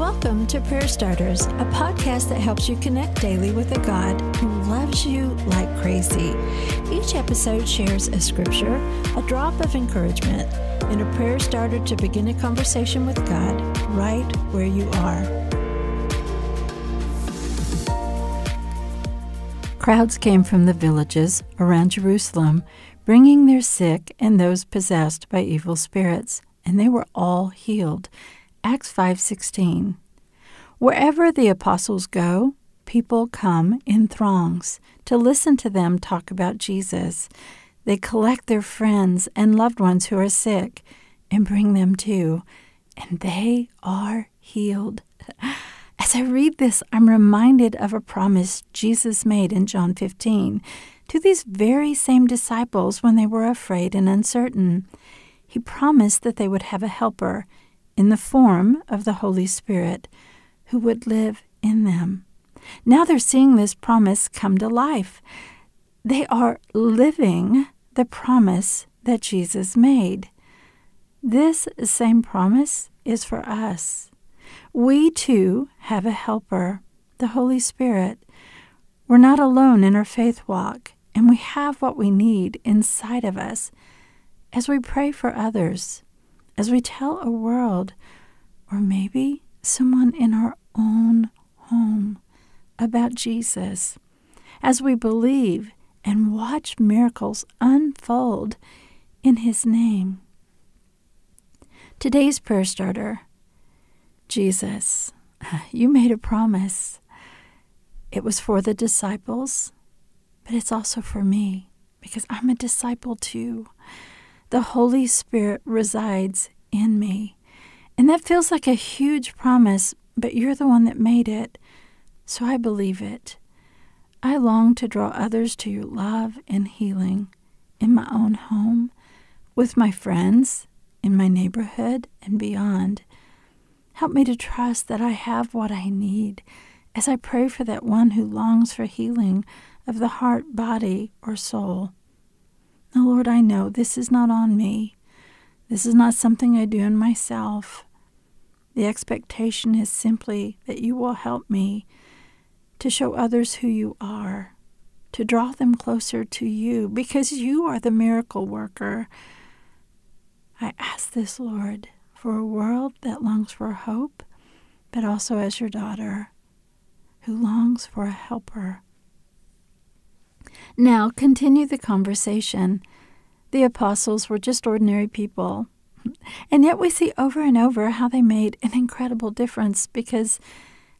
Welcome to Prayer Starters, a podcast that helps you connect daily with a God who loves you like crazy. Each episode shares a scripture, a drop of encouragement, and a prayer starter to begin a conversation with God right where you are. Crowds came from the villages around Jerusalem, bringing their sick and those possessed by evil spirits, and they were all healed. Acts 5:16. Wherever the apostles go, people come in throngs to listen to them talk about Jesus. They collect their friends and loved ones who are sick and bring them too, and they are healed. As I read this, I'm reminded of a promise Jesus made in John 15 to these very same disciples when they were afraid and uncertain. He promised that they would have a helper in the form of the Holy Spirit who would live in them. Now they're seeing this promise come to life. They are living the promise that Jesus made. This same promise is for us. We too have a helper, the Holy Spirit. We're not alone in our faith walk, and we have what we need inside of us as we pray for others as we tell a world, or maybe someone in our own home, about Jesus, as we believe and watch miracles unfold in His name. Today's prayer starter Jesus, you made a promise. It was for the disciples, but it's also for me because I'm a disciple too. The Holy Spirit resides in me. And that feels like a huge promise, but you're the one that made it, so I believe it. I long to draw others to your love and healing in my own home, with my friends, in my neighborhood, and beyond. Help me to trust that I have what I need as I pray for that one who longs for healing of the heart, body, or soul. Now, Lord, I know this is not on me. This is not something I do in myself. The expectation is simply that you will help me to show others who you are, to draw them closer to you, because you are the miracle worker. I ask this, Lord, for a world that longs for hope, but also as your daughter, who longs for a helper. Now, continue the conversation. The apostles were just ordinary people. And yet, we see over and over how they made an incredible difference because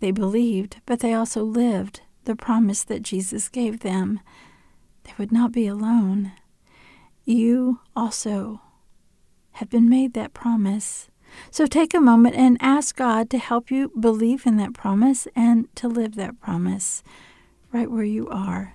they believed, but they also lived the promise that Jesus gave them. They would not be alone. You also have been made that promise. So take a moment and ask God to help you believe in that promise and to live that promise right where you are